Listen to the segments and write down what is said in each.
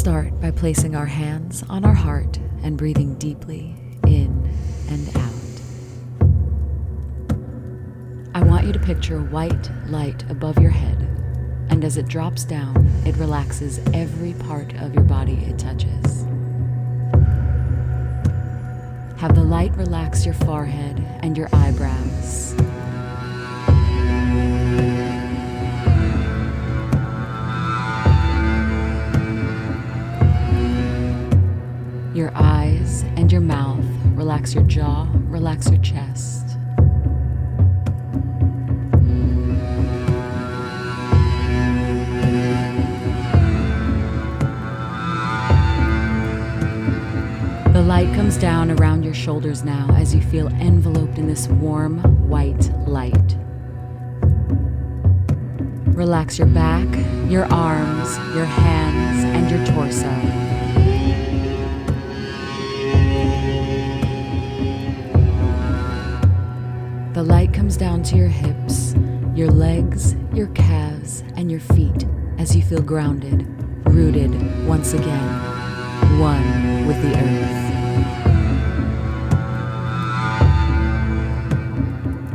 start by placing our hands on our heart and breathing deeply in and out. I want you to picture a white light above your head, and as it drops down, it relaxes every part of your body it touches. Have the light relax your forehead and your eyebrows. Relax your jaw, relax your chest. The light comes down around your shoulders now as you feel enveloped in this warm white light. Relax your back, your arms, your hands, and your torso. To your hips, your legs, your calves, and your feet as you feel grounded, rooted once again, one with the earth.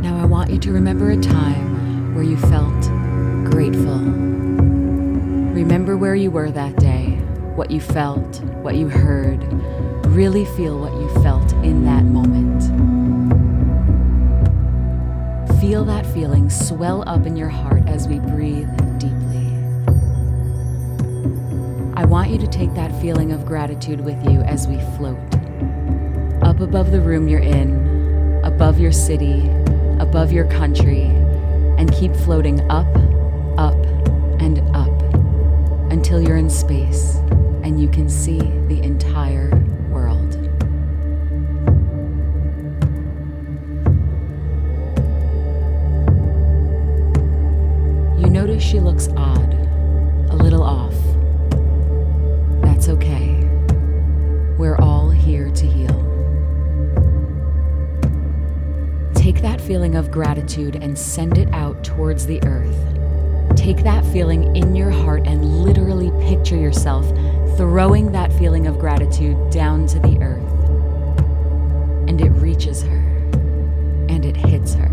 Now I want you to remember a time where you felt grateful. Remember where you were that day, what you felt, what you heard. Really feel what you felt in that moment. That feeling swell up in your heart as we breathe deeply. I want you to take that feeling of gratitude with you as we float. Up above the room you're in, above your city, above your country, and keep floating up, up, and up until you're in space and you can see the entire notice she looks odd, a little off. That's okay. We're all here to heal. Take that feeling of gratitude and send it out towards the earth. Take that feeling in your heart and literally picture yourself throwing that feeling of gratitude down to the earth. And it reaches her, and it hits her,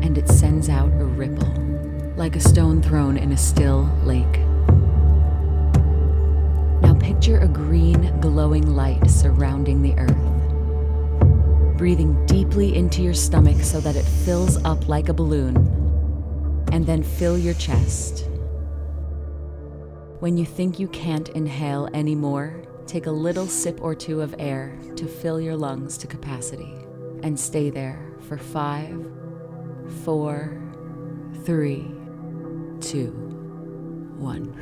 and it sends out a ripple, like a stone thrown in a still lake. Now picture a green, glowing light surrounding the earth. Breathing deeply into your stomach so that it fills up like a balloon, and then fill your chest. When you think you can't inhale anymore, take a little sip or two of air to fill your lungs to capacity and stay there for five, four, three, two, one.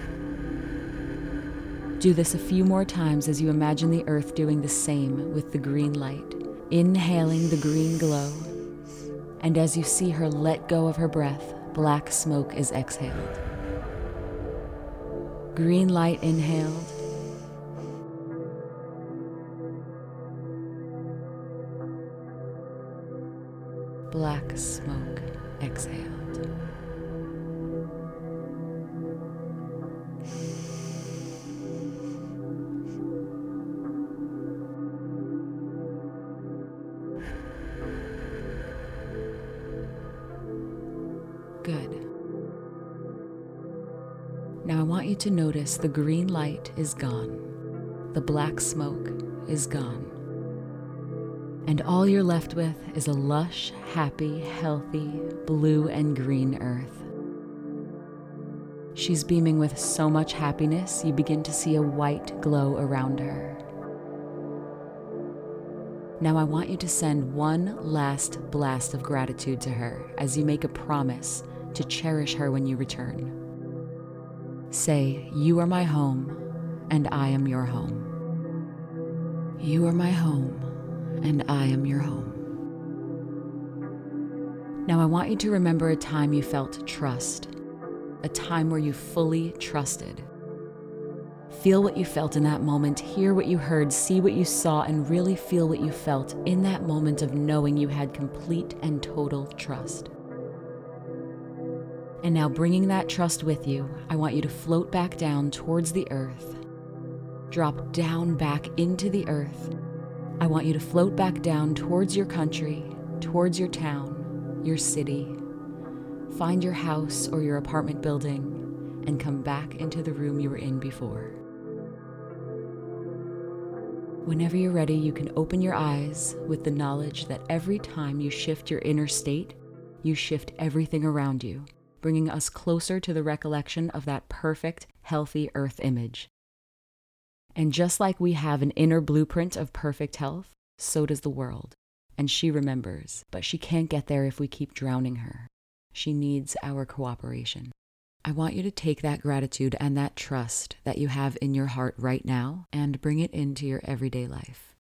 Do this a few more times as you imagine the earth doing the same with the green light, inhaling the green glow. And as you see her let go of her breath, black smoke is exhaled. Green light inhaled. Black smoke exhaled. Want you to notice the green light is gone, the black smoke is gone, and all you're left with is a lush, happy, healthy, blue and green earth. She's beaming with so much happiness, you begin to see a white glow around her. Now, I want you to send one last blast of gratitude to her as you make a promise to cherish her when you return. Say, You are my home, and I am your home. You are my home, and I am your home. Now, I want you to remember a time you felt trust, a time where you fully trusted. Feel what you felt in that moment, hear what you heard, see what you saw, and really feel what you felt in that moment of knowing you had complete and total trust. And now, bringing that trust with you, I want you to float back down towards the earth drop down back into the earth. I want you to float back down towards your country, towards your town, your city. Find your house or your apartment building and come back into the room you were in before. Whenever you're ready, you can open your eyes with the knowledge that every time you shift your inner state, you shift everything around you, bringing us closer to the recollection of that perfect, healthy earth image. And just like we have an inner blueprint of perfect health, so does the world. And she remembers, but she can't get there if we keep drowning her. She needs our cooperation. I want you to take that gratitude and that trust that you have in your heart right now and bring it into your everyday life.